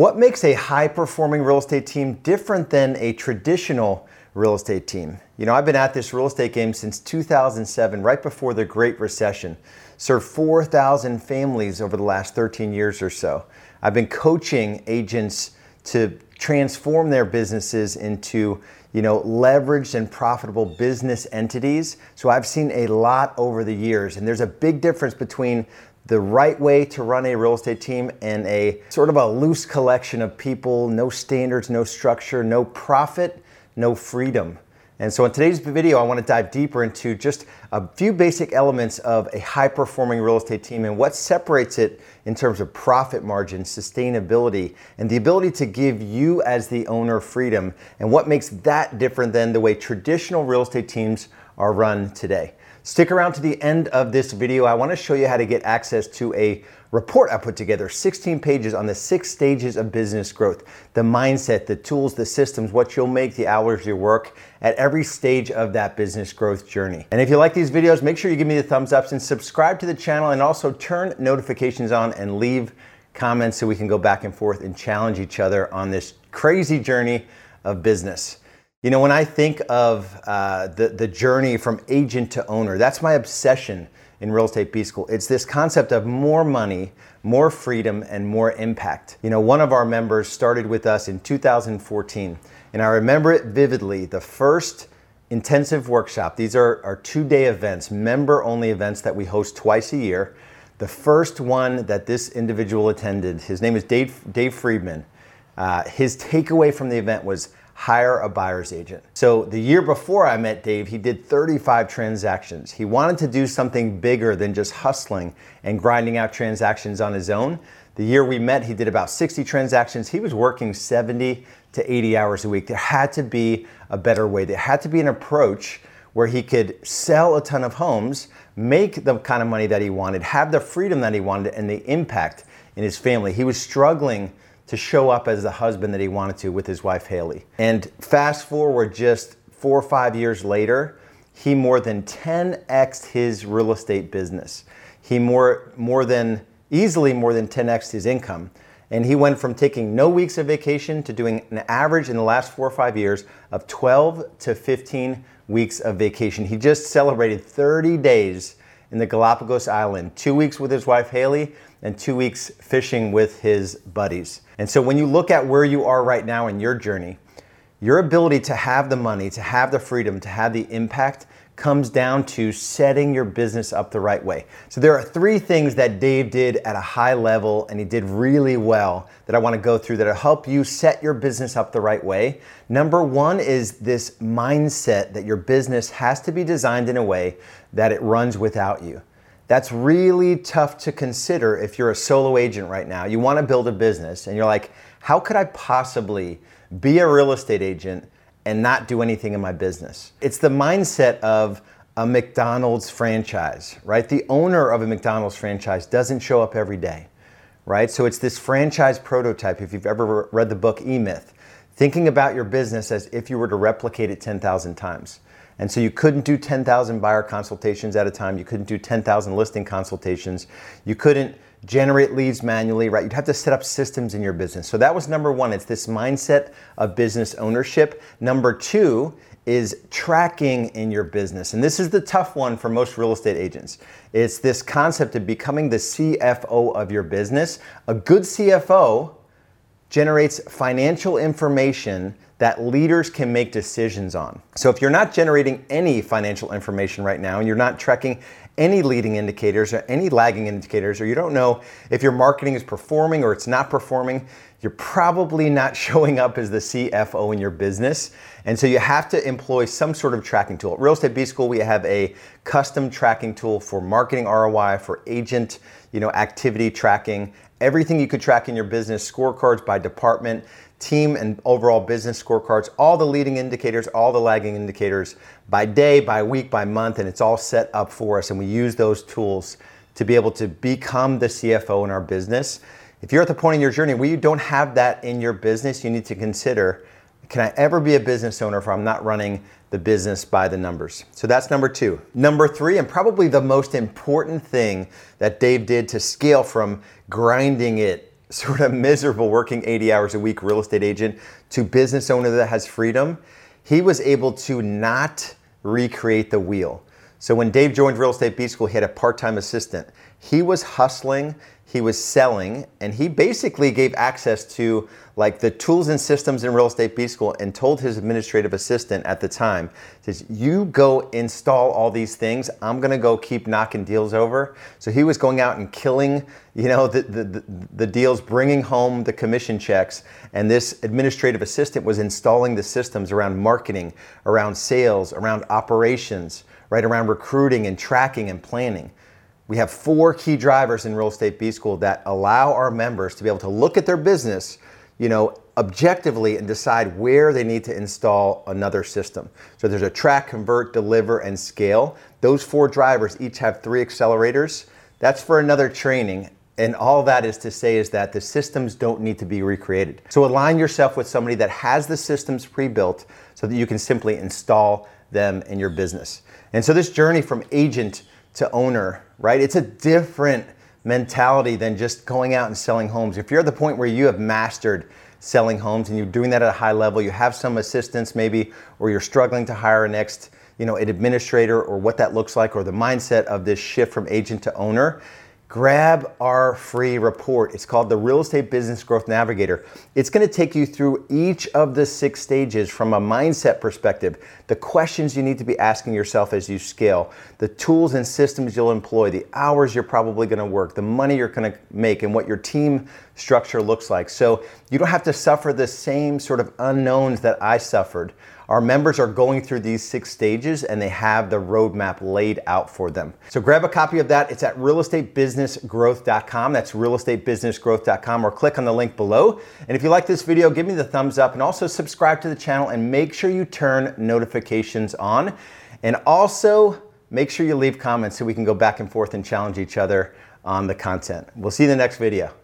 What makes a high performing real estate team different than a traditional real estate team? You know, I've been at this real estate game since 2007, right before the Great Recession. Served 4,000 families over the last 13 years or so. I've been coaching agents to transform their businesses into you know, leveraged and profitable business entities. So I've seen a lot over the years, and there's a big difference between the right way to run a real estate team and a sort of a loose collection of people, no standards, no structure, no profit, no freedom. And so in today's video, I want to dive deeper into just a few basic elements of a high performing real estate team and what separates it in terms of profit margin, sustainability, and the ability to give you as the owner freedom and what makes that different than the way traditional real estate teams are run today. Stick around to the end of this video. I want to show you how to get access to a report I put together, 16 pages on the six stages of business growth, the mindset, the tools, the systems, what you'll make, the hours you work at every stage of that business growth journey. And if you like these videos, make sure you give me the thumbs ups and subscribe to the channel and also turn notifications on and leave comments so we can go back and forth and challenge each other on this crazy journey of business. You know, when I think of uh, the, the journey from agent to owner, that's my obsession in Real Estate B School. It's this concept of more money, more freedom, and more impact. You know, one of our members started with us in 2014, and I remember it vividly. The first intensive workshop, these are our two day events, member only events that we host twice a year. The first one that this individual attended, his name is Dave, Dave Friedman. Uh, his takeaway from the event was hire a buyer's agent. So the year before I met Dave, he did 35 transactions. He wanted to do something bigger than just hustling and grinding out transactions on his own. The year we met, he did about 60 transactions. He was working 70 to 80 hours a week. There had to be a better way. There had to be an approach where he could sell a ton of homes, make the kind of money that he wanted, have the freedom that he wanted, and the impact in his family. He was struggling to show up as the husband that he wanted to with his wife Haley. And fast forward just four or five years later, he more than 10x his real estate business. He more more than easily more than 10x his income. And he went from taking no weeks of vacation to doing an average in the last four or five years of 12 to 15 weeks of vacation. He just celebrated 30 days in the Galapagos Island, two weeks with his wife Haley and two weeks fishing with his buddies. And so when you look at where you are right now in your journey, your ability to have the money, to have the freedom, to have the impact comes down to setting your business up the right way. So there are three things that Dave did at a high level and he did really well that I want to go through that'll help you set your business up the right way. Number 1 is this mindset that your business has to be designed in a way that it runs without you. That's really tough to consider if you're a solo agent right now. You want to build a business and you're like, how could I possibly be a real estate agent and not do anything in my business? It's the mindset of a McDonald's franchise, right? The owner of a McDonald's franchise doesn't show up every day, right? So it's this franchise prototype. If you've ever read the book E Myth, thinking about your business as if you were to replicate it 10,000 times. And so you couldn't do 10,000 buyer consultations at a time. You couldn't do 10,000 listing consultations. You couldn't generate leads manually, right? You'd have to set up systems in your business. So that was number one. It's this mindset of business ownership. Number two is tracking in your business. And this is the tough one for most real estate agents. It's this concept of becoming the CFO of your business. A good CFO generates financial information that leaders can make decisions on. So if you're not generating any financial information right now and you're not tracking any leading indicators or any lagging indicators, or you don't know if your marketing is performing or it's not performing, you're probably not showing up as the CFO in your business. And so you have to employ some sort of tracking tool. At Real Estate B School, we have a custom tracking tool for marketing ROI, for agent, you know, activity tracking, everything you could track in your business, scorecards by department, team and overall business scorecards, all the leading indicators, all the lagging indicators by day, by week, by month, and it's all set up for us. And we use those tools to be able to become the CFO in our business. If you're at the point in your journey where you don't have that in your business, you need to consider can I ever be a business owner if I'm not running the business by the numbers? So that's number two. Number three, and probably the most important thing that Dave did to scale from grinding it sort of miserable working 80 hours a week real estate agent to business owner that has freedom, he was able to not recreate the wheel. So when Dave joined Real Estate B School, he had a part time assistant. He was hustling, he was selling, and he basically gave access to like the tools and systems in Real Estate B School and told his administrative assistant at the time, says, you go install all these things. I'm gonna go keep knocking deals over. So he was going out and killing, you know, the, the, the, the deals, bringing home the commission checks. And this administrative assistant was installing the systems around marketing, around sales, around operations, right around recruiting and tracking and planning. We have four key drivers in Real Estate B School that allow our members to be able to look at their business, you know, objectively and decide where they need to install another system. So there's a track, convert, deliver, and scale. Those four drivers each have three accelerators. That's for another training. And all that is to say is that the systems don't need to be recreated. So align yourself with somebody that has the systems pre-built so that you can simply install them in your business. And so this journey from agent to owner, right? It's a different mentality than just going out and selling homes. If you're at the point where you have mastered selling homes and you're doing that at a high level, you have some assistance maybe, or you're struggling to hire a next, you know, an administrator or what that looks like, or the mindset of this shift from agent to owner, grab our free report. It's called the Real Estate Business Growth Navigator. It's going to take you through each of the six stages from a mindset perspective, the questions you need to be asking yourself as you scale, the tools and systems you'll employ, the hours you're probably going to work, the money you're going to make, and what your team structure looks like. So you don't have to suffer the same sort of unknowns that I suffered. Our members are going through these six stages and they have the roadmap laid out for them. So grab a copy of that. It's at realestatebusinessgrowth.com. That's realestatebusinessgrowth.com or click on the link below. And if you like this video, give me the thumbs up and also subscribe to the channel and make sure you turn notifications on. And also make sure you leave comments so we can go back and forth and challenge each other on the content. We'll see you in the next video.